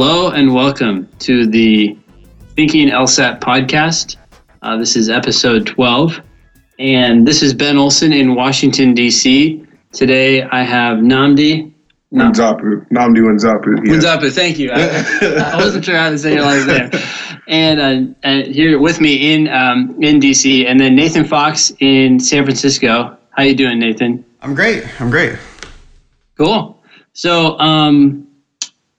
Hello and welcome to the Thinking LSAT podcast. Uh, this is episode 12, and this is Ben Olson in Washington, D.C. Today I have Namdi. Nzapu. Namdi Nzapu. Yeah. Nzapu, thank you. I, I, wasn't sure how to say your last name. And, uh, and here with me in um, in DC, and then Nathan Fox in San Francisco. How you doing, Nathan? I'm great. I'm great. Cool. So, um,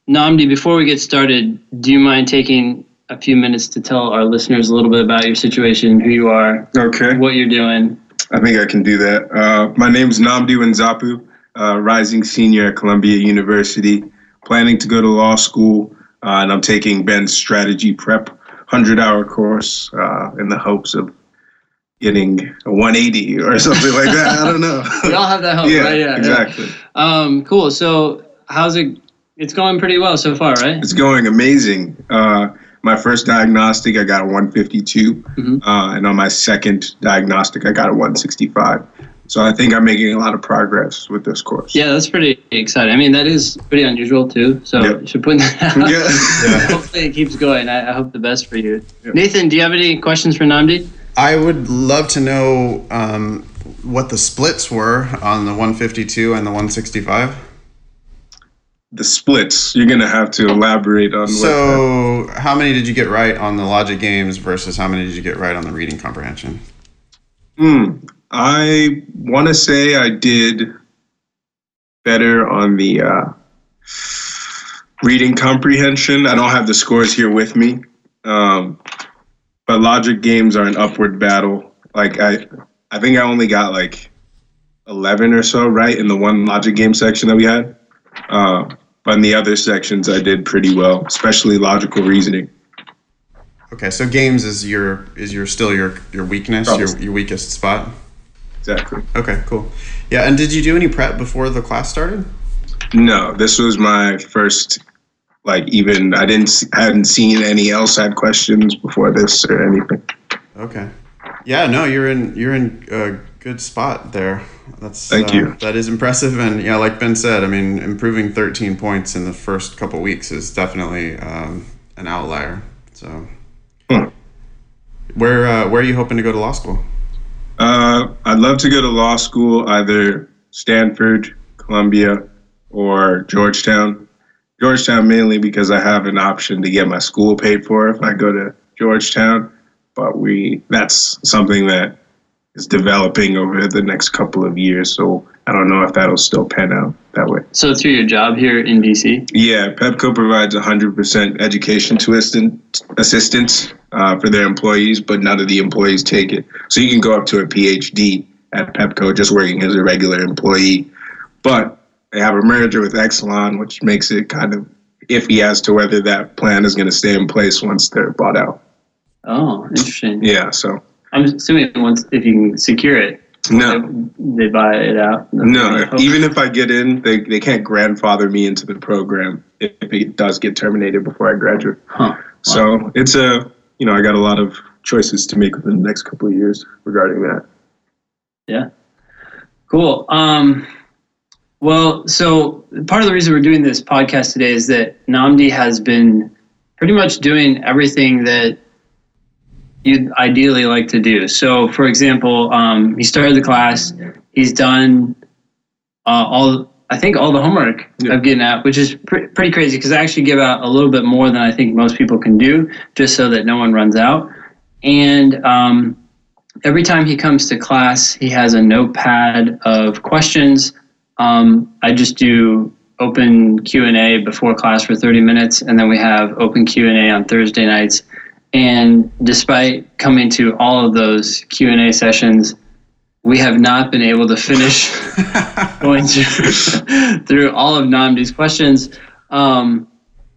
Namdi, before we get started, do you mind taking a few minutes to tell our listeners a little bit about your situation, who you are, Okay. what you're doing? I think I can do that. Uh, my name is Namdi Nzapu, uh, rising senior at Columbia University, planning to go to law school, uh, and I'm taking Ben's strategy prep 100 hour course uh, in the hopes of getting a 180 or something like that. I don't know. We all have that hope, yeah, right? Yeah. exactly. Um, cool. So, how's it? It's going pretty well so far, right? It's going amazing. Uh, my first diagnostic, I got a 152, Mhm. uh, and on my second diagnostic, I got a 165. So I think I'm making a lot of progress with this course. Yeah, that's pretty exciting. I mean, that is pretty unusual too. So, Yep. you should put that out. Yeah. Hopefully, it keeps going. I, I hope the best for you. Yep. Nathan, do you have any questions for Namdi? I would love to know um, what the splits were on the 152 and the 165. The splits, you're going to have to elaborate on what So, how many did you get right on the logic games versus how many did you get right on the reading comprehension? Hmm. I want to say I did better on the uh, reading comprehension. I don't have the scores here with me, um, but logic games are an upward battle. Like I, I think I only got like eleven or so right in the one logic game section that we had. Uh, but in the other sections, I did pretty well, especially logical reasoning. Okay, so games is your is your still your your weakness, your, Probably. your weakest spot. Exactly. Okay, cool. Yeah, and did you do any prep before the class started? No, this was my first. Like even I didn't s- hadn't seen any LSAT questions before this or anything. Okay. Yeah, no, you're in you're in a good spot there. That's Thank uh, you. That is impressive, and yeah, like Ben said, I mean, improving 13 points in the first couple weeks is definitely um, an outlier. So, Hmm. where uh, where are you hoping to go to law school? Uh, I'd love to go to law school, either Stanford, Columbia, or Georgetown. Georgetown mainly because I have an option to get my school paid for if I go to Georgetown. But we that's something that is developing over the next couple of years. So I don't know if that'll still pan out that way. So, through your job here in DC. Yeah, Pepco provides 100% education to assistance uh, for their employees, but none of the employees take it. So you can go up to a PhD at Pepco just working as a regular employee. But they have a merger with Exelon, which makes it kind of iffy as to whether that plan is going to stay in place once they're bought out. Oh, interesting. Yeah, so I'm assuming once if you can secure it, no. they, they buy it out. No, even if I get in, they, they can't grandfather me into the program if it does get terminated before I graduate. Huh. So it's a, you know, I got a lot of choices to make within the next couple of years regarding that. Yeah. Cool. Um, well, so part of the reason we're doing this podcast today is that Namdi has been pretty much doing everything that you'd ideally like to do. So, for example, um, he started the class. He's done uh, all, I think, all the homework Yeah. of getting out, which is pre- pretty crazy because I actually give out a little bit more than I think most people can do, just so that no one runs out. And um, every time he comes to class, he has a notepad of questions. Um, I just do open Q and A before class for 30 minutes, and then we have open Q and A on Thursday nights. And despite coming to all of those Q and A sessions, we have not been able to finish going through, through all of Namdi's questions. Um,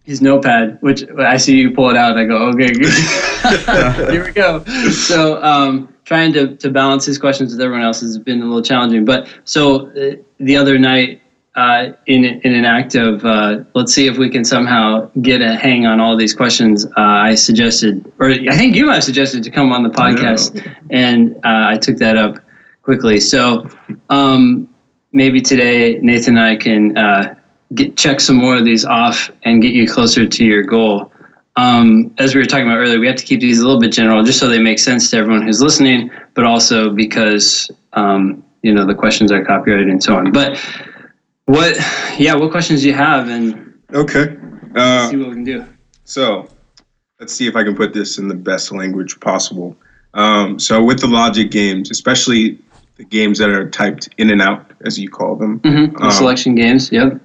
his notepad, which I see you pull it out, and I go, okay, good. here we go. So, um, trying to, to balance his questions with everyone else has been a little challenging. But so uh, the other night, uh, in in an act of uh, let's see if we can somehow get a hang on all these questions, uh, I suggested, or I think you might have suggested to come on the podcast, and uh, I took that up quickly. So um, maybe today Nathan and I can uh, get check some more of these off and get you closer to your goal. Um, as we were talking about earlier, we have to keep these a little bit general, just so they make sense to everyone who's listening, but also because um, you know the questions are copyrighted and so on. But what, yeah, what questions do you have, and Okay. Uh, see what we can do. So let's see if I can put this in the best language possible. Um, so with the logic games, especially the games that are typed in and out, as you call them, Mm-hmm. Um, selection games. Yep.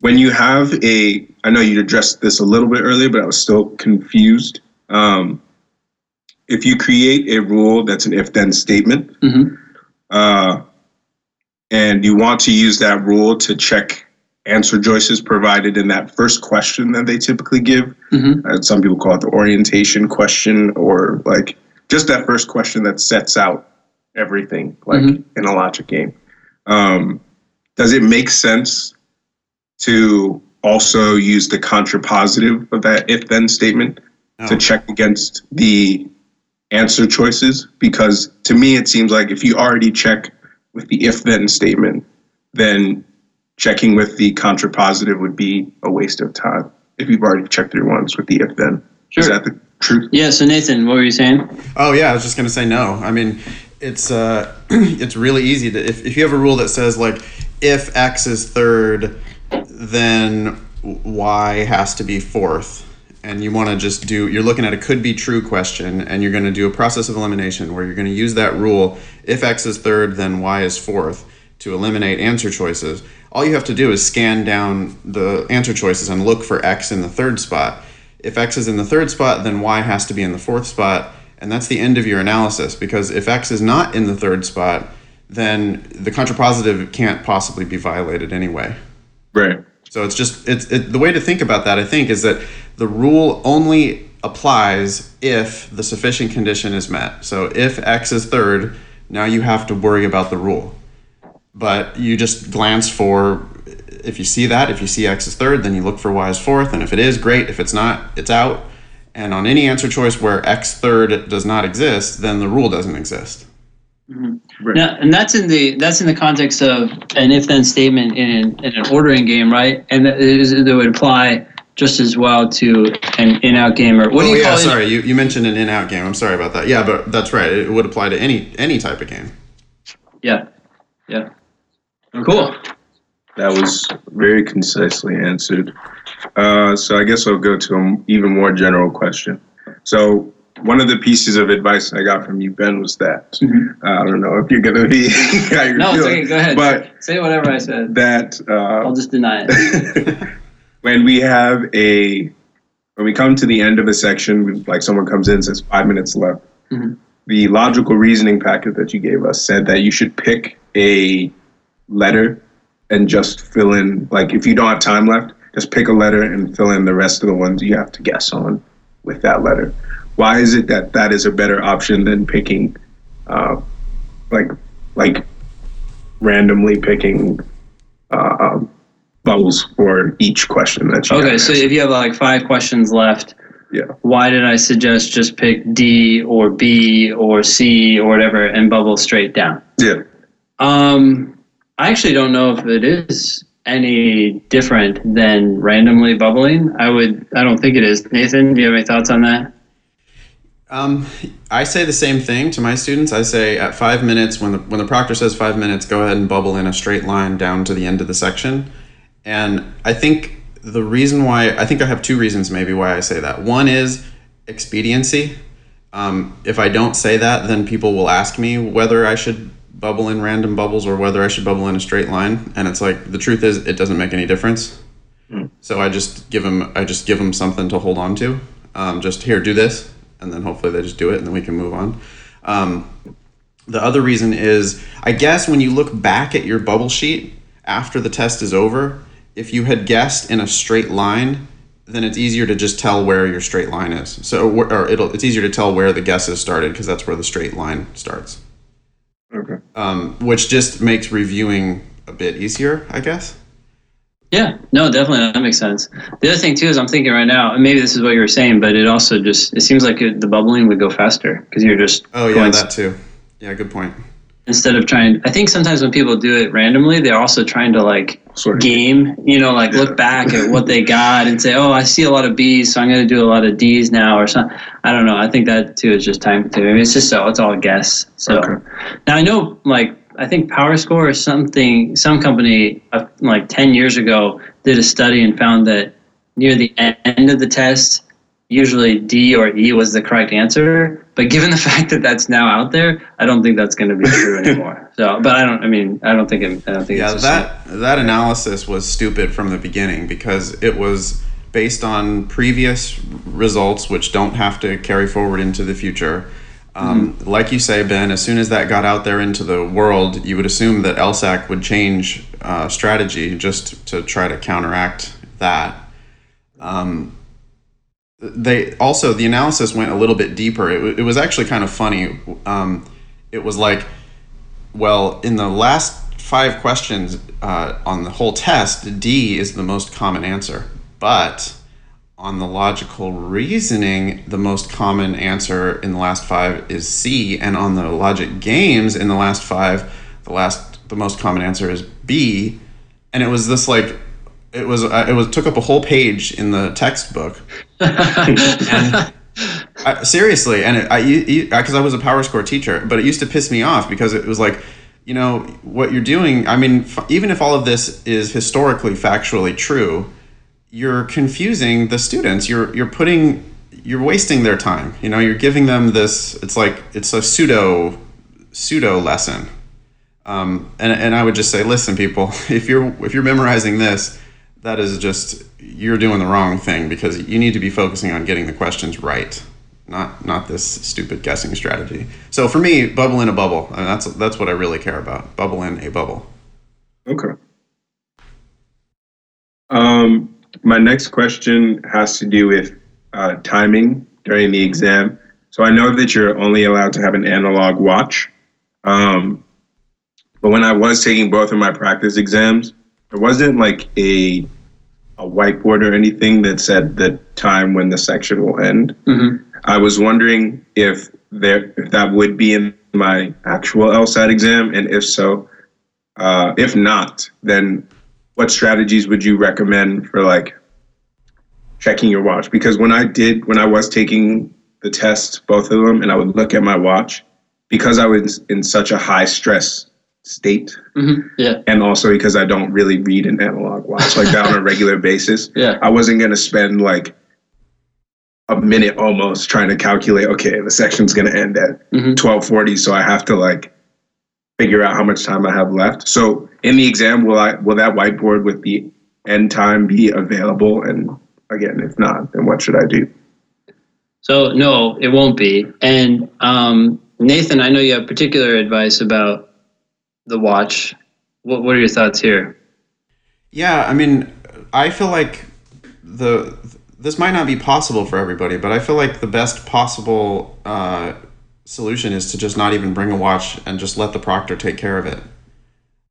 when you have a, I know you addressed this a little bit earlier, but I was still confused. Um, if you create a rule that's an if-then statement, Mm-hmm. uh, and you want to use that rule to check answer choices provided in that first question that they typically give, Mm-hmm. uh, some people call it the orientation question or like just that first question that sets out everything like Mhm. in a logic game um, does it make sense to also use the contrapositive of that if then statement to check against the answer choices because to me it seems like if you already check with the if then statement then checking with the contrapositive would be a waste of time if you've already checked your once with the if then. Is Sure. that the truth? Yeah. So Nathan, what were you saying? Oh yeah, I was just gonna say no. I mean, it's uh, it's really easy to if, if you have a rule that says like if x is third, then y has to be fourth, and you want to just do you're looking at a could be true question, and you're going to do a process of elimination where you're going to use that rule if x is third, then y is fourth to eliminate answer choices. All you have to do is scan down the answer choices and look for x in the third spot. If x is in the third spot, then y has to be in the fourth spot, and that's the end of your analysis. Because if x is not in the third spot, then the contrapositive can't possibly be violated anyway. Right. So it's just it's it, the way to think about that. I think is that the rule only applies if the sufficient condition is met. So if x is third, now you have to worry about the rule. But you just glance for if you see that if you see x is third, then you look for y is fourth, and if it is, great. If it's not, it's out. And on any answer choice where x third does not exist, then the rule doesn't exist. Right. Now, and that's in the that's in the context of an if-then statement in an, in an ordering game, right? And that, is, that would apply just as well to an in-out game or what do oh you yeah, call it? sorry, you, you mentioned an in-out game. I'm sorry about that. Yeah, but that's right. It would apply to any any type of game. Yeah, yeah. Cool. That was very concisely answered. Uh, so I guess I'll go to an even more general question. So one of the pieces of advice I got from you, Ben, was that Mhm. uh, I don't know if you're gonna be how you're No, it's feeling, okay. Go ahead. but Say whatever I said. that I'll uh, just deny it. when we have a when we come to the end of a section, like someone comes in and says five minutes left. Mhm. The logical reasoning packet that you gave us said that you should pick a letter and just fill in like if you don't have time left, just pick a letter and fill in the rest of the ones you have to guess on with that letter. Why is it that that is a better option than picking, uh, like like randomly picking uh, um, bubbles for each question that you Okay, so answered? if you have like five questions left, yeah why did I suggest just pick D or B or C or whatever and bubble straight down? yeah Um, I actually don't know if it is any different than randomly bubbling. I would. I don't think it is. Nathan, do you have any thoughts on that? Um, I say the same thing to my students. I say at five minutes, when the when the proctor says five minutes, go ahead and bubble in a straight line down to the end of the section. And I think the reason why I think I have two reasons maybe why I say that. One is expediency. Um, if I don't say that, then people will ask me whether I should bubble in random bubbles or whether I should bubble in a straight line. And it's like the truth is, it doesn't make any difference. So I just give them I just give them something to hold on to. Um, just here, do this, and then hopefully they just do it, and then we can move on. Um, the other reason is, I guess when you look back at your bubble sheet after the test is over, if you had guessed in a straight line, then it's easier to just tell where your straight line is. So, or it'll it's easier to tell where the guesses started because that's where the straight line starts. okay Um, which just makes reviewing a bit easier, I guess. Yeah, no, definitely that makes sense. The other thing too is I'm thinking right now, and maybe this is what you were saying, but it also just it seems like it, the bubbling would go faster because you're just Oh yeah, going- that too. Yeah, good point. instead of trying i think sometimes when people do it randomly they're also trying to like Sort of. game you know like Yeah. look back at what they got and say oh i see a lot of b's so i'm going to do a lot of d's now or something i don't know i think that too is just time consuming it's just so it's all guess so Okay. now i know like i think PowerScore or something some company uh, like 10 years ago did a study and found that near the end of the test usually D or E was the correct answer. But given the fact that that's now out there, I don't think that's going to be true anymore. So, but I don't. I mean, I don't think. It, I don't think. Yeah, that that analysis was stupid from the beginning because it was based on previous results, which don't have to carry forward into the future. Um, Like you say, Ben, as soon as that got out there into the world, you would assume that LSAC would change uh, strategy just to try to counteract that. Um, they also the analysis went a little bit deeper. It, wa- it was actually kind of funny. Um, it was like well, in the last five questions uh, on the whole test, D is the most common answer. But on the logical reasoning, the most common answer in the last five is C, and on the logic games in the last five, the last the most common answer is B. And it was this like it was uh, it was took up a whole page in the textbook and I, seriously, and it, I because I was a PowerScore teacher, but it used to piss me off because it was like, you know, what you're doing. I mean, f- even if all of this is historically factually true, you're confusing the students. You're you're putting you're wasting their time. You know, you're giving them this. It's like it's a pseudo pseudo lesson. Um, and and I would just say, listen, people, if you're if you're memorizing this, that is just you're doing the wrong thing because you need to be focusing on getting the questions right, not not this stupid guessing strategy. So for me, bubble in a bubble. And that's that's what I really care about. Bubble in a bubble. Okay. Um, my next question has to do with uh, timing during the exam. So I know that you're only allowed to have an analog watch. Um, but when I was taking both of my practice exams, there wasn't like a a whiteboard or anything that said the time when the section will end. Mhm. I was wondering if there if that would be in my actual LSAT exam, and if so, uh, if not, then what strategies would you recommend for like checking your watch? Because when I did, when I was taking the tests, both of them, and I would look at my watch, because I was in such a high stress state, Mhm. Yeah. and also because I don't really read an analog watch like that on a regular basis, Yeah. I wasn't gonna spend like a minute almost trying to calculate. Okay, the section's gonna end at Mhm. twelve forty, so I have to like figure out how much time I have left. So in the exam, will I will that whiteboard with the end time be available? And again, if not, then what should I do? So no, it won't be. And um, Nathan, I know you have particular advice about the watch. What What are your thoughts here? Yeah, I mean, I feel like the this might not be possible for everybody, but I feel like the best possible uh, solution is to just not even bring a watch and just let the proctor take care of it.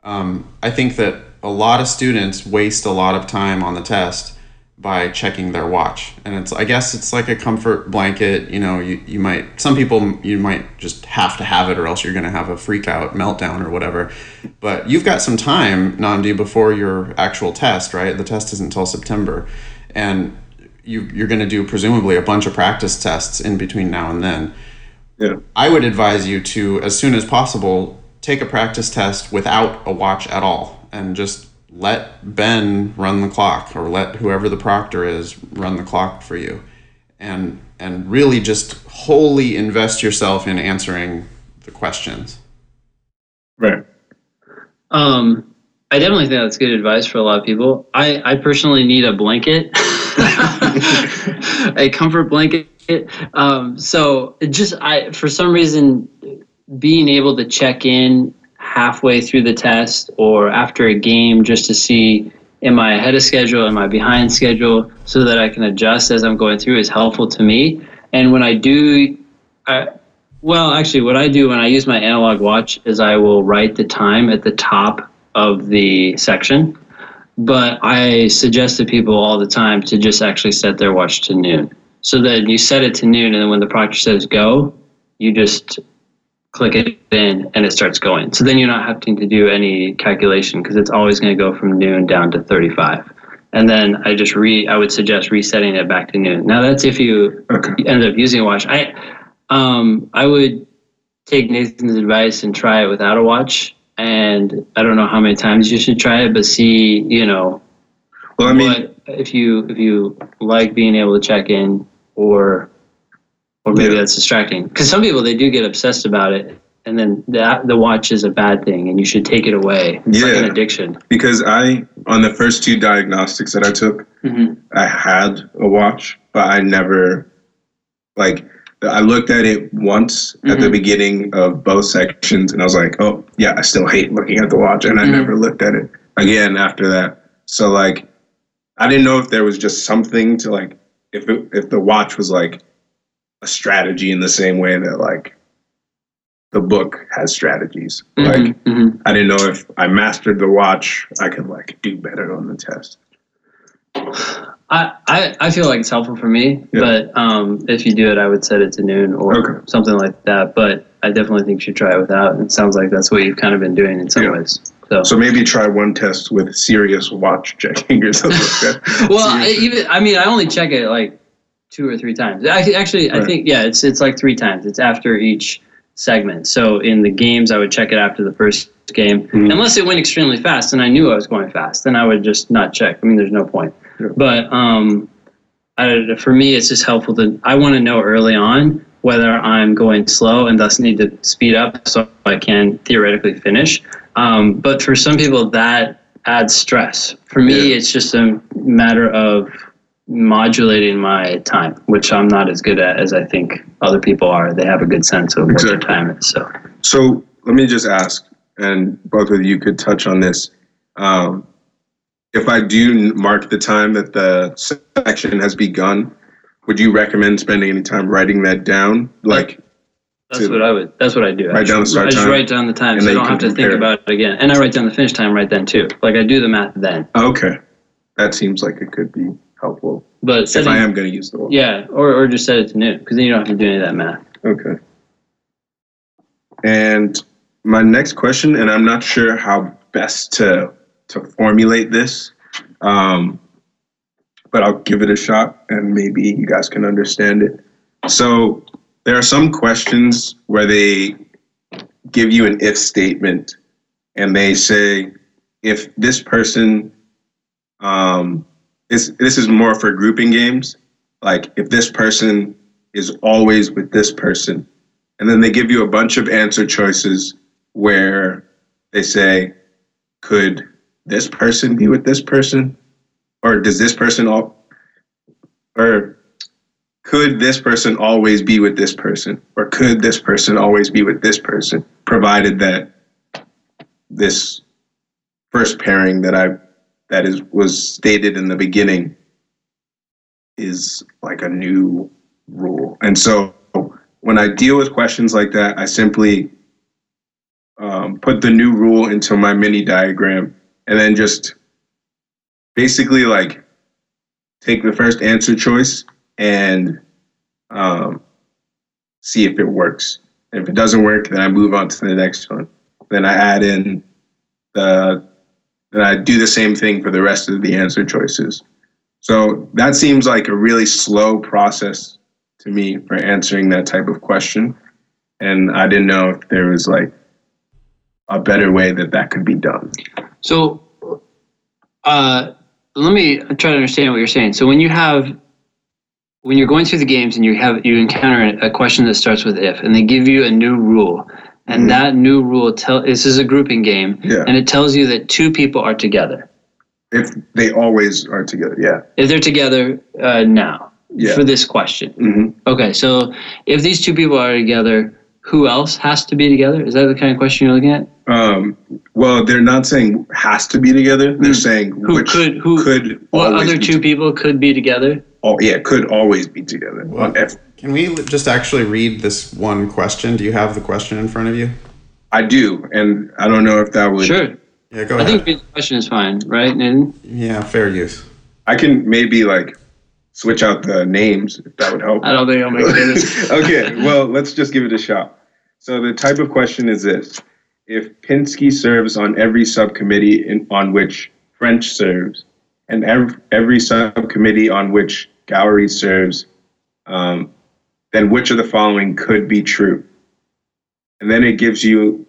Um, I think that a lot of students waste a lot of time on the test by checking their watch, and it's I guess it's like a comfort blanket. You know, you, you might some people you might just have to have it, or else you're going to have a freak out meltdown or whatever. But you've got some time, Namdi, before your actual test, right? The test isn't until September, and you, you're going to do presumably a bunch of practice tests in between now and then. Yeah. I would advise you to, as soon as possible, take a practice test without a watch at all and just let Ben run the clock or let whoever the proctor is run the clock for you. And and really just wholly invest yourself in answering the questions. Right. Um, I definitely think that's good advice for a lot of people. I, I personally need a blanket, a comfort blanket. Um, so just I for some reason being able to check in halfway through the test or after a game just to see am I ahead of schedule, am I behind schedule, so that I can adjust as I'm going through is helpful to me. And when I do, I, well, actually, what I do when I use my analog watch is I will write the time at the top of the section. But I suggest to people all the time to just actually set their watch to noon. So that you set it to noon, and then when the proctor says go, you just click it in, and it starts going. So then you're not having to do any calculation because it's always going to go from noon down to 35. And then I just re I would suggest resetting it back to noon. Now that's if you Okay. end up using a watch. I um I would take Nathan's advice and try it without a watch. And I don't know how many times you should try it, but see, you know, Well, I mean, what if you if you like being able to check in or or maybe Yeah. that's distracting because some people they do get obsessed about it and then that the watch is a bad thing and you should take it away it's like an Yeah. addiction because I on the first two diagnostics that I took, mm-hmm. I had a watch, but I never like I looked at it once at the Mhm. beginning of both sections and I was like, "Oh, yeah, I still hate looking at the watch." And I Mhm. never looked at it again after that. So like I didn't know if there was just something to like if it, if the watch was like a strategy in the same way that like the book has strategies. Like hmm I didn't know if I mastered the watch, I could like do better on the test. I, I I feel like it's helpful for me Yeah. but um if you do it I would set it to noon or Okay. something like that but I definitely think you should try it without it sounds like that's what you've kind of been doing in some Yeah. ways so So maybe try one test with serious watch checking or something like that. well, I, even I mean, I only check it like two or three times. I, actually, I think yeah, it's it's like three times. It's after each segment. So in the games, I would check it after the first game, Mhm. unless it went extremely fast and I knew I was going fast. Then I would just not check. I mean, there's no point. Yeah. But um, I, for me, it's just helpful to I want to know early on whether I'm going slow and thus need to speed up so I can theoretically finish. Um, but for some people, that adds stress. For me, Yeah. it's just a matter of modulating my time, which I'm not as good at as I think other people are. They have a good sense of what their time is. So, So let me just ask, and both of you could touch on this. Um, if I do mark the time that the section has begun, would you recommend spending any time writing that down? Like, that's what I would. That's what I do. I Write down the just- start I just time, write down the time, so I don't have to think about it again. And I write down the finish time right then too. Like I do the math then. okay, that seems like it could be helpful But if I am going to use the watch. yeah, or or just set it to noon because then you don't have to do any of that math. Okay. And my next question, and I'm not sure how best to to formulate this, um, but I'll give it a shot, and maybe you guys can understand it. So there are some questions where they give you an if statement, and they say if this person, um, this this is more for grouping games, like if this person is always with this person. And then they give you a bunch of answer choices where they say, could this person be with this person? Or does this person all or could this person always be with this person? Or could this person always be with this person? Provided that this first pairing that I that is was stated in the beginning is like a new rule. And so when I deal with questions like that, I simply um, put the new rule into my mini diagram and then just basically like take the first answer choice and um, see if it works. If it doesn't work, then I move on to the next one. Then I add in the, then I do the same thing for the rest of the answer choices. So that seems like a really slow process to me for answering that type of question. And I didn't know if there was like a better way that that could be done. So, uh, let me try to understand what you're saying. So when you have when you're going through the games and you have you encounter a question that starts with if, and they give you a new rule, and Mhm. that new rule tell this is a grouping game, Yeah. and it tells you that two people are together. If they always are together, yeah. If they're together uh, now Yeah. for this question, hmm okay. So if these two people are together, who else has to be together? Is that the kind of question you're looking at? Um, well, they're not saying has to be together. They're Mm. saying Who which could who could what always other be two people could be together? Oh, yeah, could always be together. Well- Can we just actually read this one question? Do you have the question in front of you? I do, and I don't know if that would. Sure. Yeah, go I ahead. I think the question is fine, right, Nathan? yeah, fair use. I can maybe like switch out the names if that would help. I don't think I'll make it. okay, well, let's just give it a shot. So the type of question is this: If Pinsky serves on every subcommittee in, on which French serves, and every, every subcommittee on which Gowrie serves, um, then which of the following could be true? And then it gives you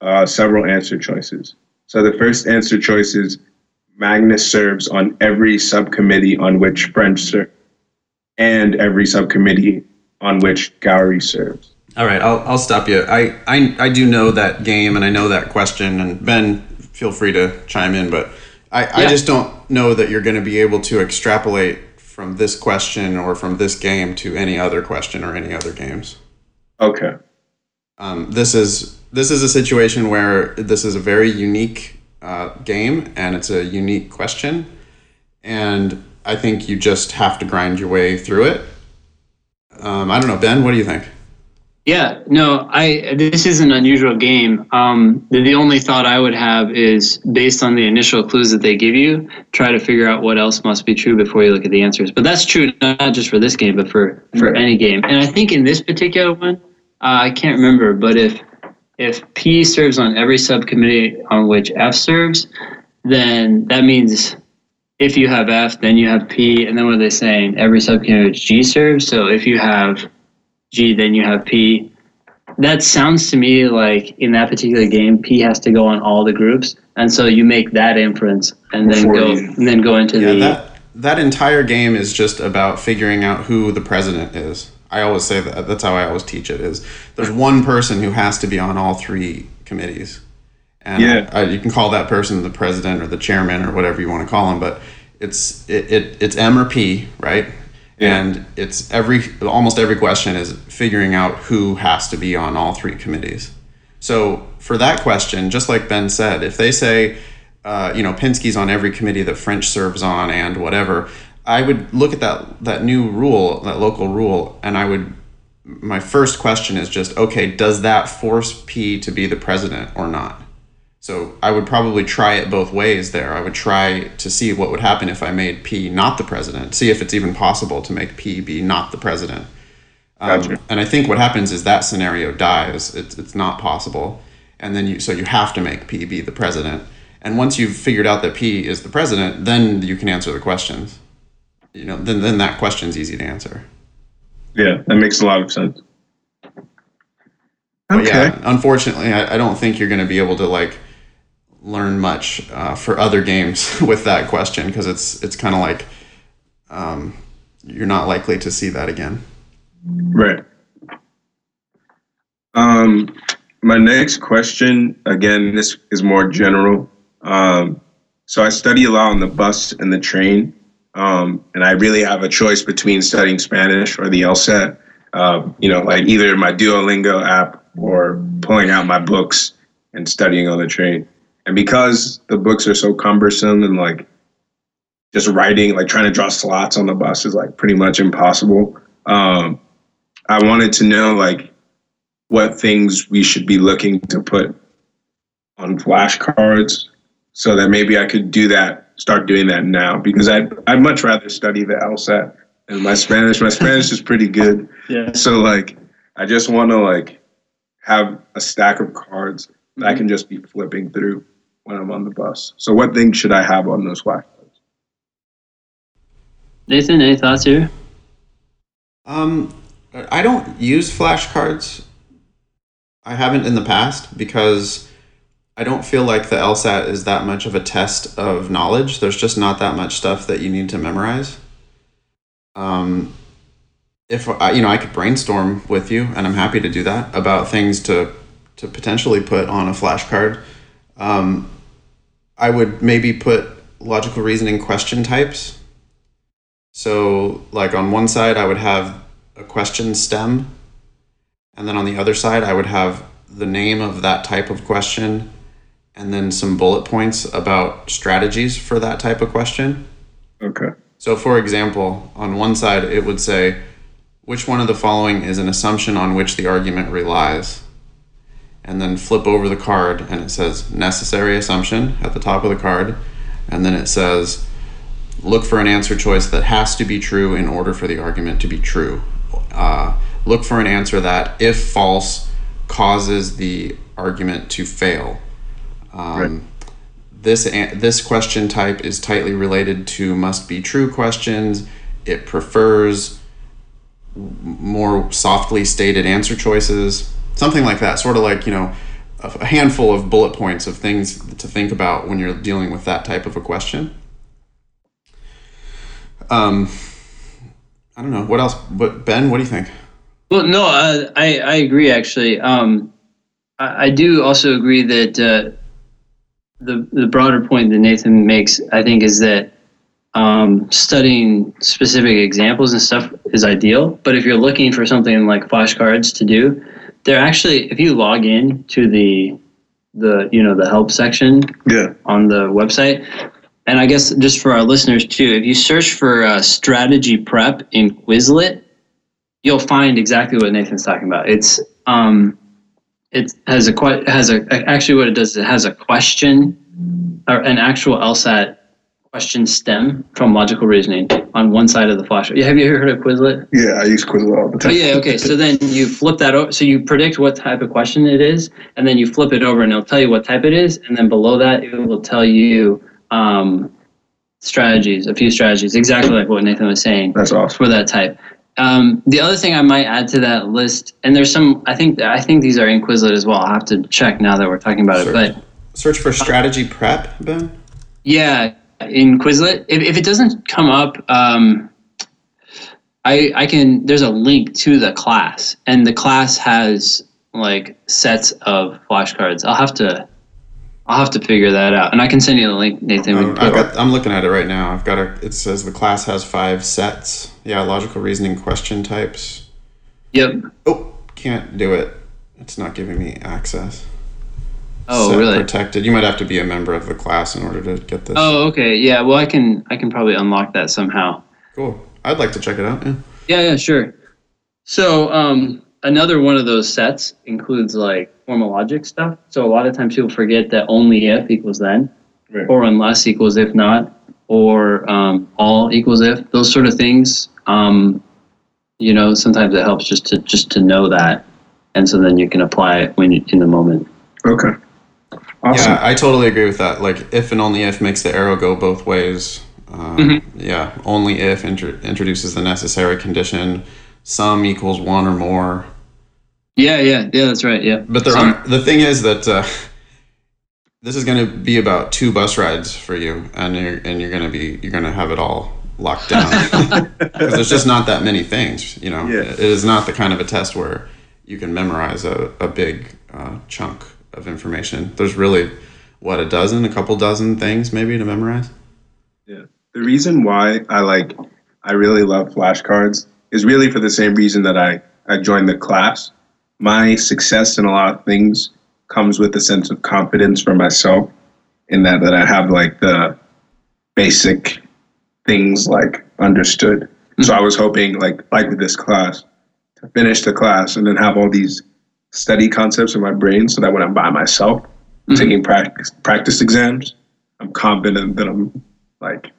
uh, several answer choices. So the first answer choice is Magnus serves on every subcommittee on which French serves, and every subcommittee on which Gowrie serves. All right, I'll, I'll stop you. I, I, I do know that game and I know that question. And Ben, feel free to chime in, but I, yeah. I just don't know that you're going to be able to extrapolate from this question or from this game to any other question or any other games. Okay. Um, this is this is a situation where this is a very unique uh, game and it's a unique question, and I think you just have to grind your way through it. Um, I don't know, Ben. What do you think? Yeah, no, I this is an unusual game. Um, the, the, only thought I would have is based on the initial clues that they give you, try to figure out what else must be true before you look at the answers. But that's true not just for this game, but for for any game. And I think in this particular one, uh, I can't remember, but if if P serves on every subcommittee on which F serves, then that means if you have F, then you have P, and then what are they saying? Every subcommittee which G serves. So if you have G, then you have P. That sounds to me like in that particular game, P has to go on all the groups, and so you make that inference, and then Before go you, and then go into yeah, the. That, that entire game is just about figuring out who the president is. I always say that. That's how I always teach it. Is there's one person who has to be on all three committees, and yeah. I, you can call that person the president or the chairman or whatever you want to call him, but it's it, it it's M or P, right? Yeah. And it's every almost every question is figuring out who has to be on all three committees. So for that question, just like Ben said, if they say, uh, you know, Pinsky's on every committee that French serves on and whatever, I would look at that that new rule, that local rule, and I would. My first question is just okay. Does that force P to be the president or not? So I would probably try it both ways there. I would try to see what would happen if I made P not the president, see if it's even possible to make P be not the president. Um, gotcha. And I think what happens is that scenario dies. It's, it's not possible. And then you, so you have to make P be the president. And once you've figured out that P is the president, then you can answer the questions. You know, then, then that question's easy to answer. Yeah, that makes a lot of sense. Okay. yeah, unfortunately, I, I don't think you're going to be able to like learn much uh, for other games with that question because it's it's kind of like um, you're not likely to see that again. Right. Um, my next question, again, this is more general. Um, so I study a lot on the bus and the train, um, and I really have a choice between studying Spanish or the LSAT. Uh, you know, like either my Duolingo app or pulling out my books and studying on the train. And because the books are so cumbersome and like just writing, like trying to draw slots on the bus is like pretty much impossible. Um, I wanted to know like what things we should be looking to put on flashcards so that maybe I could do that, start doing that now because I'd, I'd much rather study the LSAT and my Spanish. My Spanish is pretty good. Yeah. So like, I just want to like have a stack of cards that mm-hmm. I can just be flipping through when I'm on the bus. So, what things should I have on those flashcards? Nathan, any thoughts here? Um, I don't use flashcards. I haven't in the past because I don't feel like the LSAT is that much of a test of knowledge. There's just not that much stuff that you need to memorize. Um, if I, you know, I could brainstorm with you, and I'm happy to do that about things to to potentially put on a flashcard. Um, I would maybe put logical reasoning question types. So, like on one side, I would have a question stem, and then on the other side, I would have the name of that type of question, and then some bullet points about strategies for that type of question. Okay. So, for example, on one side, it would say, which one of the following is an assumption on which the argument relies? and then flip over the card and it says necessary assumption at the top of the card and then it says look for an answer choice that has to be true in order for the argument to be true uh, look for an answer that if false causes the argument to fail. Um, Right. This this question type is tightly related to must be true questions. It prefers more softly stated answer choices, something like that. Sort of like you know, a a handful of bullet points of things to think about when you're dealing with that type of a question. Um, I don't know what else. But Ben, what do you think? Well, no, uh, I I agree actually. Um, I, I do also agree that uh, the the broader point that Nathan makes, I think, is that um, studying specific examples and stuff is ideal. But if you're looking for something like flashcards to do, they're actually if you log in to the the you know the help section Yeah. on the website. And I guess just for our listeners too, if you search for uh, strategy prep in Quizlet, you'll find exactly what Nathan's talking about. It's um, it has a que- has a actually what it does is it has a question or an actual LSAT question stem from logical reasoning on one side of the flash. Yeah, have you ever heard of Quizlet? Yeah, I use Quizlet all the Oh time. yeah, okay. So then you flip that over. So you predict what type of question it is, and then you flip it over, and it'll tell you what type it is, and then below that it will tell you um, strategies, a few strategies, exactly like what Nathan was saying That's awesome. for that type. Um, the other thing I might add to that list, and there's some, I think, I think these are in Quizlet as well. I'll have to check now that we're talking about it, but Search for strategy prep, Ben. yeah, in Quizlet, if, if it doesn't come up, um, I I can. There's a link to the class, and the class has like sets of flashcards. I'll have to. I'll have to figure that out, and I can send you the link, Nathan. Um, got, I'm looking at it right now. I've got a. It says the class has five sets. Yeah, logical reasoning question types. yep. Oh, can't do it. It's not giving me access. Oh, Set really? Protected. You might have to be a member of the class in order to get this. Oh, okay. Yeah. Well, I can. I can probably unlock that somehow. Cool. I'd like to check it out. Yeah. Yeah, yeah, sure. So um, another one of those sets includes like formal logic stuff. So a lot of times people forget that only if equals then, Right. or unless equals if not, or um, all equals if. Those sort of things. Um, you know, sometimes it helps just to just to know that, and so then you can apply it when you, in the moment. Okay. Awesome. Yeah, I totally agree with that. Like, if and only if makes the arrow go both ways. Um, Mm-hmm. Yeah, only if intro- introduces the necessary condition. Sum equals one or more. Yeah, yeah, yeah. That's right. Yeah. But the Some- the thing is that uh, this is going to be about two bus rides for you, and you're and you're going to be you're going to have it all locked down because there's just not that many things. You know, Yeah. it is not the kind of a test where you can memorize a a big uh, chunk of information. There's really what a dozen, a couple dozen things maybe to memorize. Yeah. The reason why I like I really love flashcards is really for the same reason that I, I joined the class. My success in a lot of things comes with a sense of confidence for myself in that that I have like the basic things like understood. So mm-hmm. I was hoping like like with this class to finish the class and then have all these study concepts in my brain so that when I'm by myself mm-hmm. taking practice practice exams, I'm confident that I'm like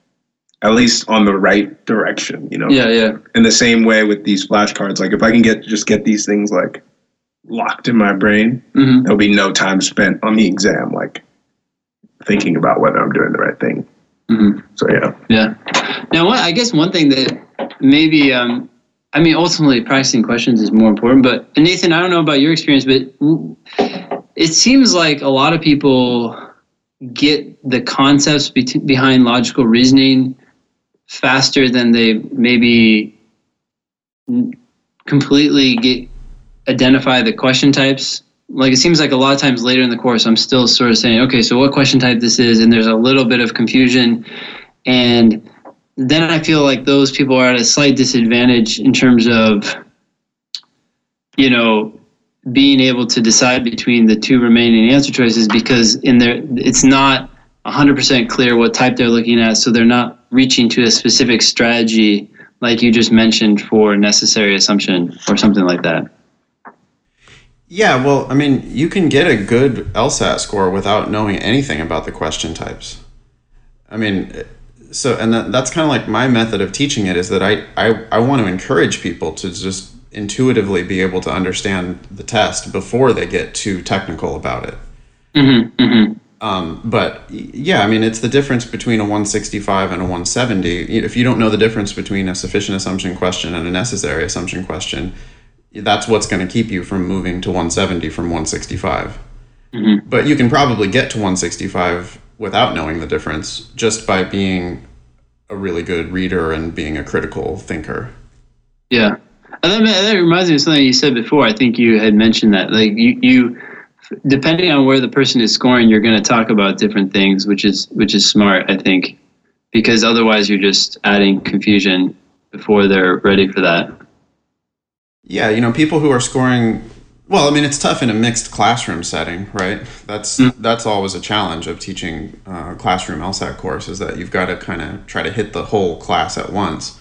at least on the right direction, you know. Yeah, yeah. In the same way with these flashcards, like if I can get just get these things like locked in my brain, hmm there'll be no time spent on the exam like thinking about whether I'm doing the right thing. hmm So yeah. Yeah. Now, I guess one thing that maybe, um, I mean, ultimately practicing questions is more important. But Nathan, I don't know about your experience, but it seems like a lot of people get the concepts be- behind logical reasoning faster than they maybe n- completely get identify the question types. Like it seems like a lot of times later in the course i'm still sort of saying okay so what question type this is? And there's a little bit of confusion. And then i feel like those people are at a slight disadvantage in terms of you know being able to decide between the two remaining answer choices because in there it's not 100% clear what type they're looking at. So they're not reaching to a specific strategy like you just mentioned for necessary assumption or something like that Yeah, well, I mean, you can get a good LSAT score without knowing anything about the question types. I mean, so and that, that's kind of like my method of teaching it is that I, I I want to encourage people to just intuitively be able to understand the test before they get too technical about it. Mm-hmm, mm-hmm. Um, but yeah, I mean, it's the difference between a 165 and a 170. If you don't know the difference between a sufficient assumption question and a necessary assumption question, that's what's going to keep you from moving to 170 from 165. Mm-hmm. But you can probably get to 165 without knowing the difference just by being a really good reader and being a critical thinker. Yeah. And that, that reminds me of something you said before. I think you had mentioned that. Like, you, you depending on where the person is scoring, you're going to talk about different things, which is which is smart, I think, because otherwise you're just adding confusion before they're ready for that. Yeah, you know, people who are scoring well, I mean, it's tough in a mixed classroom setting, right? That's mm. that's always a challenge of teaching uh, classroom LSAT course is that you've got to kind of try to hit the whole class at once.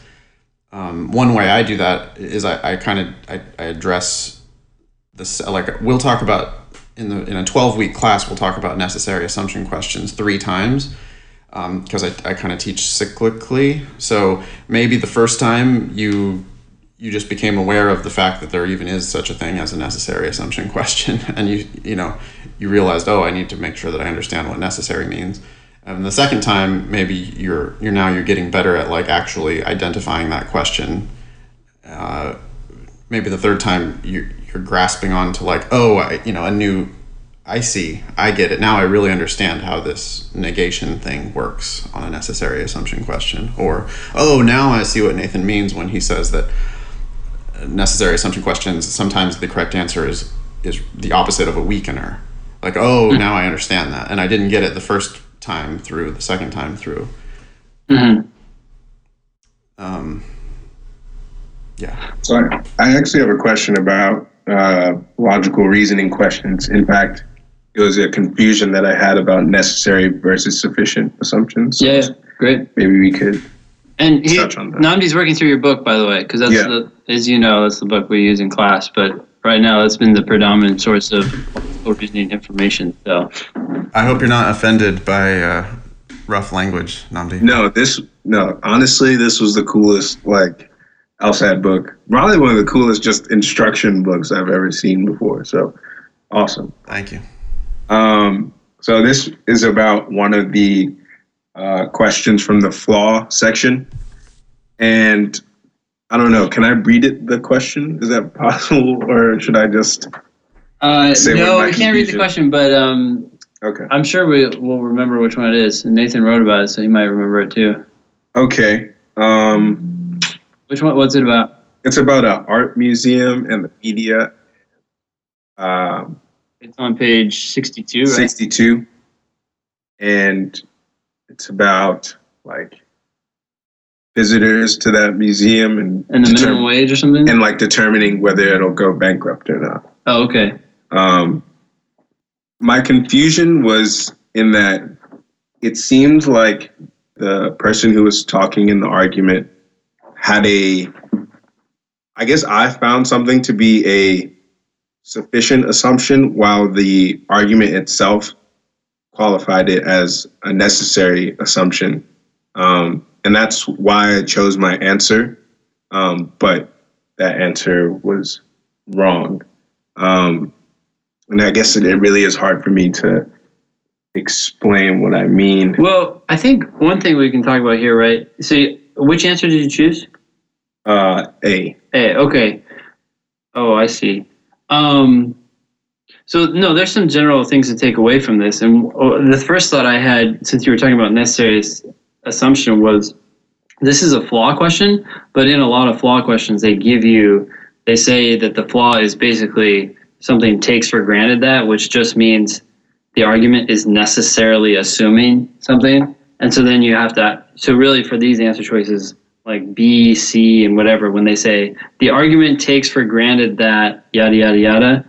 Um, one way I do that is I, I kind of I, I address this like we'll talk about in the in a 12 week class we'll talk about necessary assumption questions three times because um, I, I kind of teach cyclically so maybe the first time you you just became aware of the fact that there even is such a thing as a necessary assumption question. And you you know you realized oh i need to make sure that i understand what necessary means. And the second time maybe you're you're now you're getting better at like actually identifying that question. Uh, maybe the third time you you're grasping on to like oh I, you know a new i see i get it. Now i really understand how this negation thing works on a necessary assumption question. Or oh now i see what nathan means when he says that necessary assumption questions, sometimes the correct answer is is the opposite of a weakener. Like, oh, mm-hmm. now I understand that, and I didn't get it the first time through, the second time through. Mm-hmm. Um, yeah. So I, I actually have a question about uh, logical reasoning questions. In fact, it was a confusion that I had about necessary versus sufficient assumptions. So yeah, great. Maybe we could and he, Nnamdi's working through your book, by the way, because that's yeah. the, as you know, that's the book we use in class. But right now, that's been the predominant source of reasoning information. So, I hope you're not offended by uh, rough language, Nnamdi. No, this no. Honestly, this was the coolest like LSAT book. Probably one of the coolest just instruction books I've ever seen before. So, awesome. Thank you. Um, so this is about one of the uh, questions from the flaw section. And I don't know, can I read it, the question? Is that possible, or should I just. Uh, no, we can't read the question, but um, okay. I'm sure we will remember which one it is. And Nathan wrote about it, so he might remember it too. Okay. Um, which one? What's it about? It's about an art museum and the media. Um, it's on page 62, right? 62. And it's about like visitors to that museum and and the determ- minimum wage or something, and like determining whether it'll go bankrupt or not. Oh, okay. Um, my confusion was in that it seemed like the person who was talking in the argument had a I guess I found something to be a sufficient assumption while the argument itself qualified it as a necessary assumption. Um, and that's why I chose my answer. Um, but that answer was wrong. Um, and I guess it, it really is hard for me to explain what I mean. Well, I think one thing we can talk about here, right? So, which answer did you choose? Uh, A. A. Okay. Oh, I see. Um, so no, there's some general things to take away from this. And oh, the first thought I had, since you were talking about necessary assumption, was this is a flaw question. But in a lot of flaw questions, they give you, they say that the flaw is basically something takes for granted that, which just means the argument is necessarily assuming something. And so then you have to. So really, for these answer choices, like B, C, and whatever, when they say the argument takes for granted that yada yada yada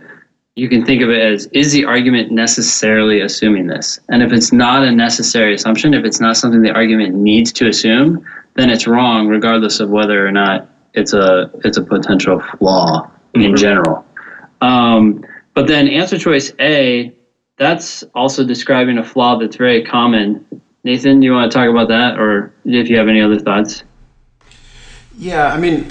you can think of it as is the argument necessarily assuming this? And if it's not a necessary assumption, if it's not something the argument needs to assume, then it's wrong regardless of whether or not it's a it's a potential flaw mm-hmm. in general. Um, but then answer choice A, that's also describing a flaw that's very common. Nathan, do you want to talk about that or if you have any other thoughts? Yeah, I mean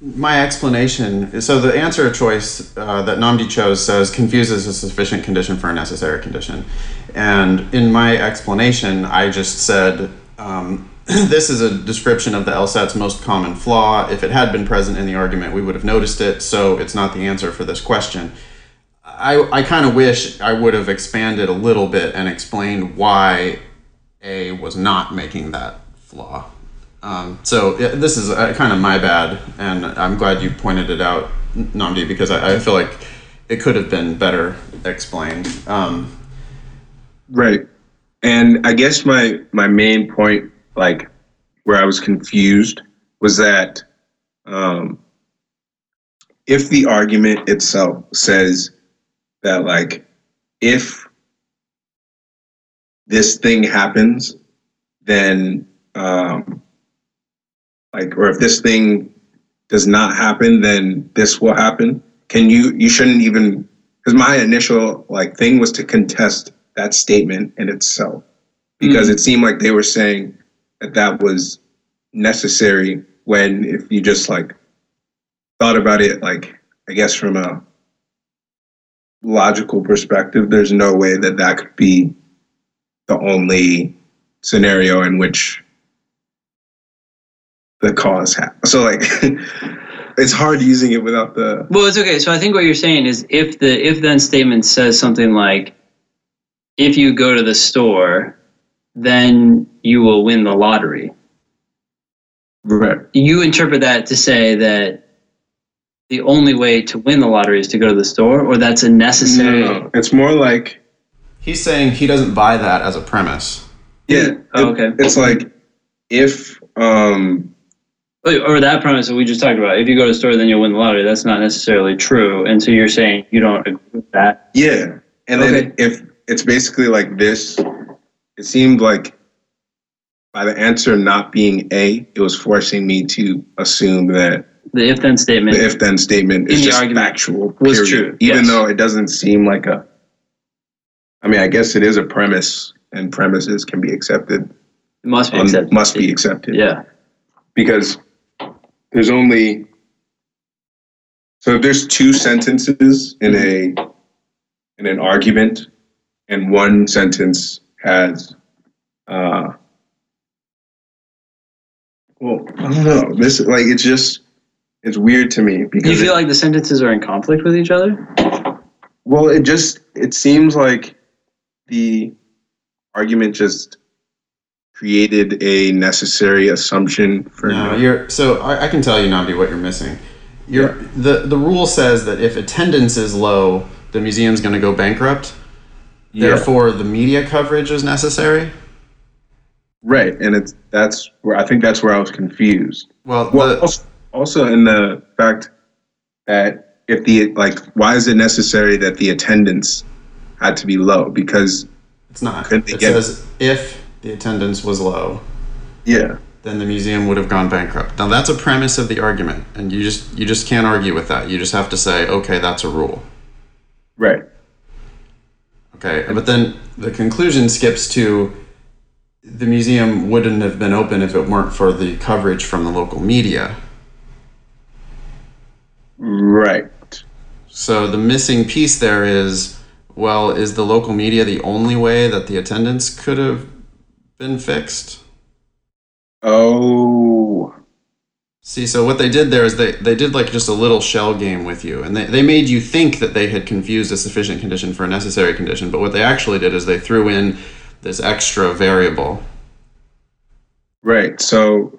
my explanation so the answer of choice uh, that Nnamdi chose says confuses a sufficient condition for a necessary condition. And in my explanation, I just said um, this is a description of the LSAT's most common flaw. If it had been present in the argument, we would have noticed it, so it's not the answer for this question. I, I kind of wish I would have expanded a little bit and explained why A was not making that flaw. Um, so yeah, this is uh, kind of my bad, and I'm glad you pointed it out, Nnamdi, because I, I feel like it could have been better explained. Um, Right. And I guess my my main point, like where I was confused, was that um, if the argument itself says that like if this thing happens, then um, like or if this thing does not happen, then this will happen. Can you you shouldn't even because my initial like thing was to contest that statement in itself because hmm. it seemed like they were saying that that was necessary when if you just like thought about it like i guess from a logical perspective there's no way that that could be the only scenario in which the cause happens so like it's hard using it without the Well, it's okay. So I think what you're saying is if the if then statement says something like, if you go to the store, then you will win the lottery. right You interpret that to say that the only way to win the lottery is to go to the store, or that's a necessary. no, it's more like he's saying he doesn't buy that as a premise. yeah Oh, it- okay. it's like if um Or that premise that we just talked about. If you go to the store, then you'll win the lottery. That's not necessarily true. And so you're saying you don't agree with that. Yeah. And then Okay. if it's basically like this, it seemed like by the answer not being A, it was forcing me to assume that The if then statement. the if then statement is the just factual. was period. true, Even yes. though it doesn't seem like a I mean, I guess it is a premise and premises can be accepted. must be um, accepted. must be accepted. Yeah. Because there's only so if there's two sentences in a in an argument and one sentence has uh well I don't know this like it's just it's weird to me Do you feel it, like the sentences are in conflict with each other? well it just it seems like the argument just created a necessary assumption for No, you're so I, I can tell you, Nnamdi, what you're missing. You're, the the rule says that if attendance is low, the museum's going to go bankrupt. Yeah. Therefore, the media coverage is necessary. Right, and it's that's where I think that's where I was confused. Well, Well, the, also, also in the fact that if the like, why is it necessary that the attendance had to be low? Because it's not. It get- says if the attendance was low, yeah, then the museum would have gone bankrupt. Now that's a premise of the argument, and you just you just can't argue with that. You just have to say, okay, that's a rule. right, Okay, but then the conclusion skips to the museum wouldn't have been open if it weren't for the coverage from the local media. right. So the missing piece there is well, is the local media the only way that the attendance could have been fixed? Oh, See, so what they did there is they, they did like just a little shell game with you, and they, they made you think that they had confused a sufficient condition for a necessary condition, but what they actually did is they threw in this extra variable. right. So,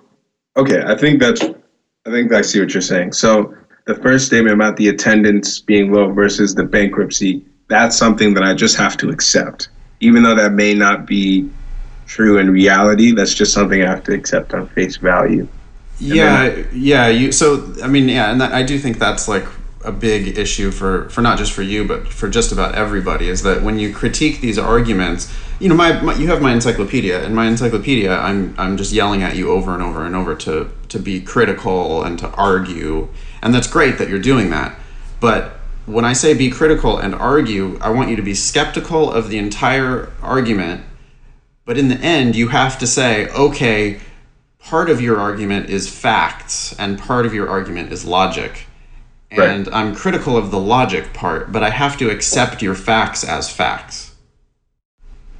okay, I think that's. I think I see what you're saying. So the first statement about the attendance being low versus the bankruptcy, that's something that I just have to accept, even though that may not be true in reality. That's just something I have to accept on face value. Yeah, yeah. You so I mean, yeah, and that, I do think that's like a big issue for for not just for you, but for just about everybody. Is that when you critique these arguments, you know, my, my you have my encyclopedia, and my encyclopedia, I'm I'm just yelling at you over and over and over to to be critical and to argue, and that's great that you're doing that, but. When I say be critical and argue, I want you to be skeptical of the entire argument, but in the end, you have to say, okay, part of your argument is facts and part of your argument is logic. And I'm critical of the logic part, but I have to accept your facts as facts.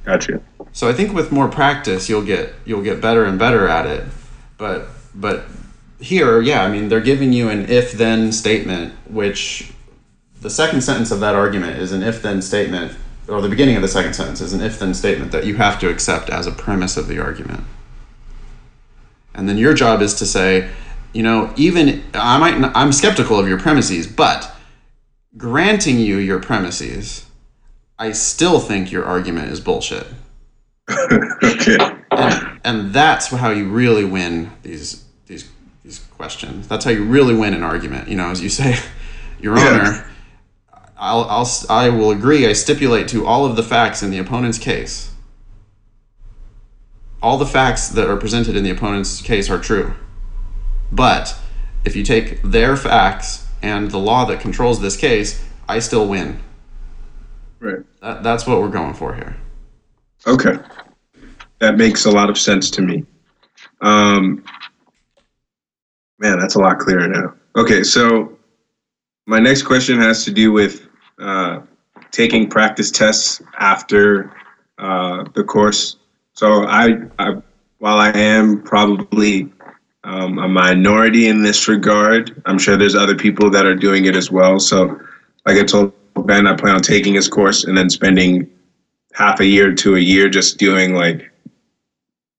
Gotcha. So I think with more practice, you'll get you'll get better and better at it. But but here, yeah, I mean, they're giving you an if-then statement, which the second sentence of that argument is an if-then statement, or the beginning of the second sentence is an if-then statement that you have to accept as a premise of the argument. And then your job is to say, you know, even I might I'm skeptical of your premises, but granting you your premises, I still think your argument is bullshit. okay. And, and that's how you really win these these these questions. That's how you really win an argument. You know, as you say, Your Yeah. Honor, I'll, I'll I will agree. I stipulate to all of the facts in the opponent's case. All the facts that are presented in the opponent's case are true. But if you take their facts and the law that controls this case, I still win. Right. That, that's what we're going for here. Okay. That makes a lot of sense to me. Um, man, that's a lot clearer now. Okay, so my next question has to do with uh, taking practice tests after uh, the course. So I, I, while I am probably um, a minority in this regard, I'm sure there's other people that are doing it as well. So, like I told Ben, I plan on taking his course and then spending half a year to a year just doing like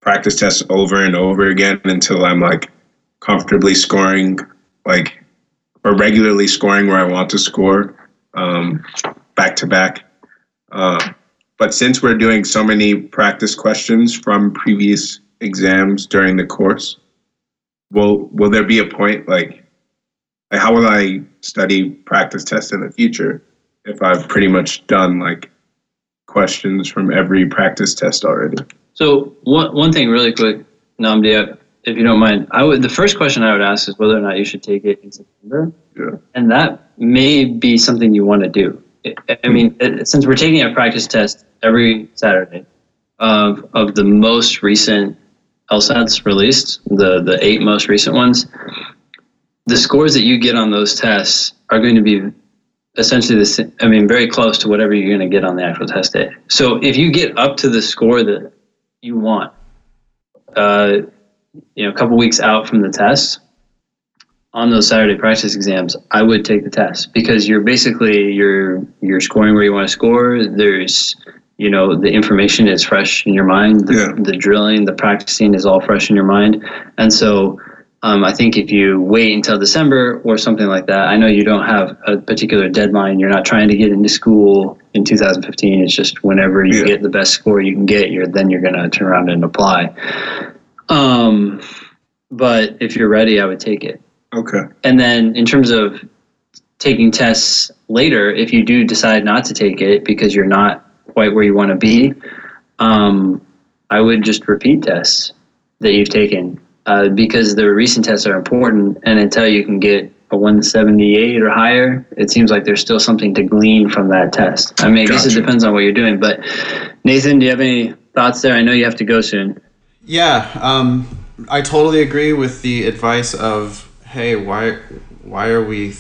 practice tests over and over again until I'm like comfortably scoring like or regularly scoring where I want to score um, back to back. Uh, but since we're doing so many practice questions from previous exams during the course, will will there be a point like, like how will I study practice tests in the future if I've pretty much done like questions from every practice test already. So one one thing really quick, Namdia, if you don't mind, I would the first question I would ask is whether or not you should take it in September, Yeah. and that may be something you want to do. I- mean, since we're taking a practice test every Saturday of of the most recent LSATs released, the the eight most recent ones, the scores that you get on those tests are going to be essentially the same, I mean, very close to whatever you're going to get on the actual test day. So if you get up to the score that you want, uh, you know, a couple weeks out from the test, on those Saturday practice exams, I would take the test because you're basically you're you're scoring where you want to score. There's you know the information is fresh in your mind. The, Yeah. the drilling, the practicing is all fresh in your mind, and so um, I think if you wait until December or something like that, I know you don't have a particular deadline. You're not trying to get into school in 2015. It's just whenever you Yeah. get the best score you can get, you're then you're gonna turn around and apply. Um, but if you're ready, I would take it. Okay. And then in terms of taking tests later, if you do decide not to take it because you're not quite where you want to be, um, I would just repeat tests that you've taken uh, because the recent tests are important. And until you can get a 178 or higher, it seems like there's still something to glean from that test. I mean, I guess it depends on what you're doing. But Nathan, do you have any thoughts there? I know you have to go soon. Yeah, um, I totally agree with the advice of, hey, why, why are we,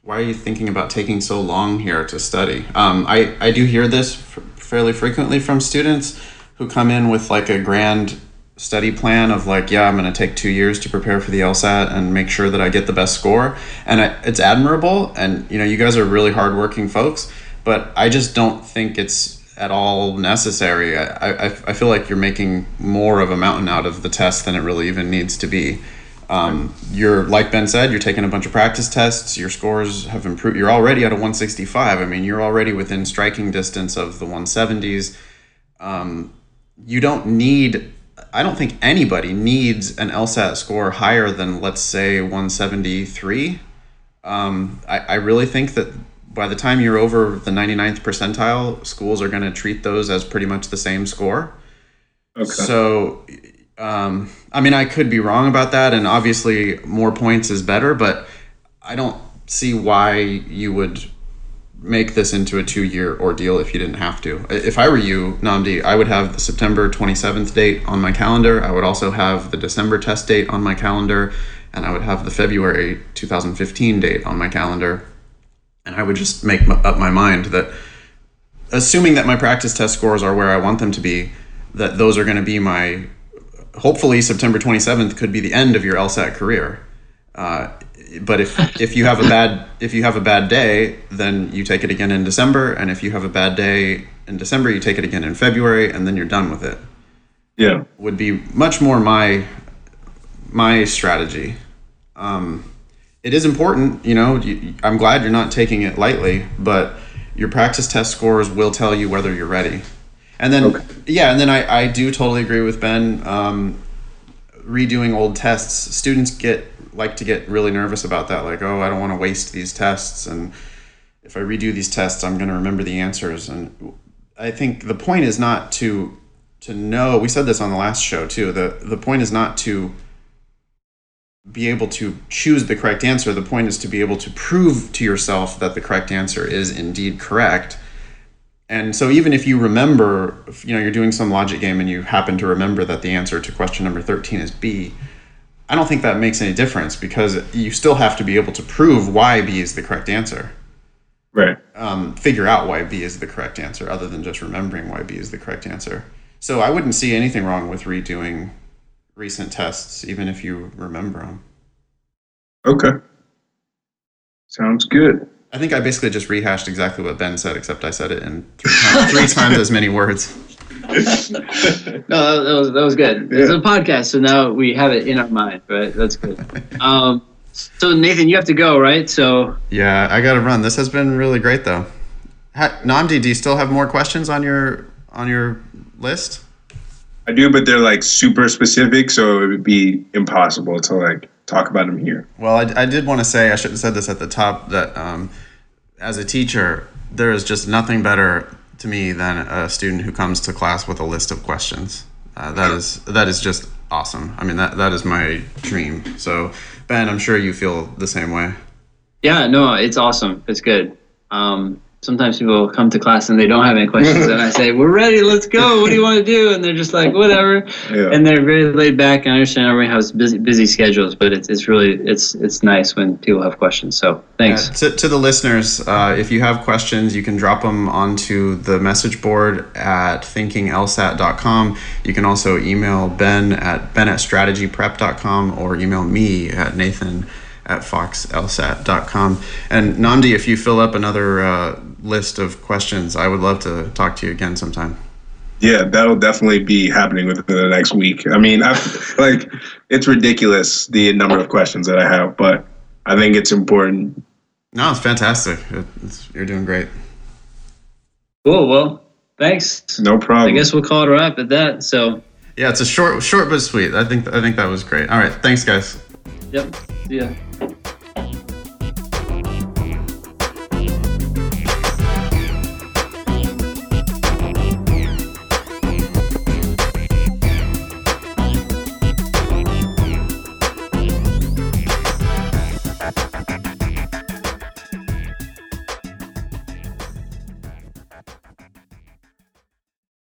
why are you thinking about taking so long here to study? Um, I, I do hear this fairly frequently from students who come in with like a grand study plan of like, yeah, I'm going to take two years to prepare for the LSAT and make sure that I get the best score. And I, it's admirable. And, you know, you guys are really hardworking folks, but I just don't think it's at all necessary. I, I, I feel like you're making more of a mountain out of the test than it really even needs to be. Um, you're like Ben said, you're taking a bunch of practice tests. Your scores have improved. You're already at a 165. I mean, you're already within striking distance of the 170s. Um, you don't need. I don't think anybody needs an LSAT score higher than let's say 173. Um, I, I really think that by the time you're over the 99th percentile, schools are going to treat those as pretty much the same score. Okay. So, um, I mean, I could be wrong about that, and obviously more points is better, but I don't see why you would make this into a two year ordeal if you didn't have to. If I were you, Nnamdi, I would have the September 27th date on my calendar. I would also have the December test date on my calendar, and I would have the February 2015 date on my calendar. And I would just make up my mind that, assuming that my practice test scores are where I want them to be, that those are going to be my. Hopefully, September 27th could be the end of your LSAT career. Uh, but if if you have a bad if you have a bad day, then you take it again in December, and if you have a bad day in December, you take it again in February, and then you're done with it. Yeah, would be much more my my strategy. Um, it is important, you know. You, I'm glad you're not taking it lightly, but your practice test scores will tell you whether you're ready. And then, okay. yeah, and then I, I do totally agree with Ben. Um, redoing old tests, students get like to get really nervous about that. Like, oh, I don't want to waste these tests, and if I redo these tests, I'm going to remember the answers. And I think the point is not to to know. We said this on the last show too. the The point is not to be able to choose the correct answer. The point is to be able to prove to yourself that the correct answer is indeed correct. And so even if you remember, you know, you're doing some logic game and you happen to remember that the answer to question number 13 is B, I don't think that makes any difference because you still have to be able to prove why B is the correct answer. Right. Um, figure out why B is the correct answer, other than just remembering why B is the correct answer. So I wouldn't see anything wrong with redoing recent tests, even if you remember them. Okay. Sounds good. I think I basically just rehashed exactly what Ben said, except I said it in three times, three times as many words. no, that, that, was that was good. Yeah. It's a podcast, so now we have it in our mind, right? That's good. Um, so Nathan, you have to go, right? So yeah, I got to run. This has been really great, though. Ha- Nnamdi, do you still have more questions on your on your list? I do, but they're like super specific, so it would be impossible to like talk about them here. Well, I, I did want to say I should have said this at the top that um, as a teacher, there is just nothing better to me than a student who comes to class with a list of questions. Uh, that is that is just awesome. I mean that that is my dream. So Ben, I'm sure you feel the same way. Yeah, no, it's awesome. It's good. Um, sometimes people come to class and they don't have any questions and i say we're ready let's go. What do you want to do? And they're just like whatever. Yeah. and they're very laid back and i understand everybody has busy, busy schedules but it's, it's really it's it's nice when people have questions so thanks. To, to the listeners uh, if you have questions you can drop them onto the message board at thinkinglsat.com you can also email ben at ben at strategyprep.com or email me at nathan at foxlsat.com. And Nnamdi, if you fill up another uh, list of questions, I would love to talk to you again sometime. Yeah, that'll definitely be happening within the next week. I mean, I like it's ridiculous the number of questions that I have, but I think it's important. No, it's fantastic. It's, you're doing great. Cool. Well, thanks. No problem. I guess we'll call it a wrap at that. So. Yeah, it's a short, short but sweet. I think I think that was great. All right, thanks, guys. Yep. See ya.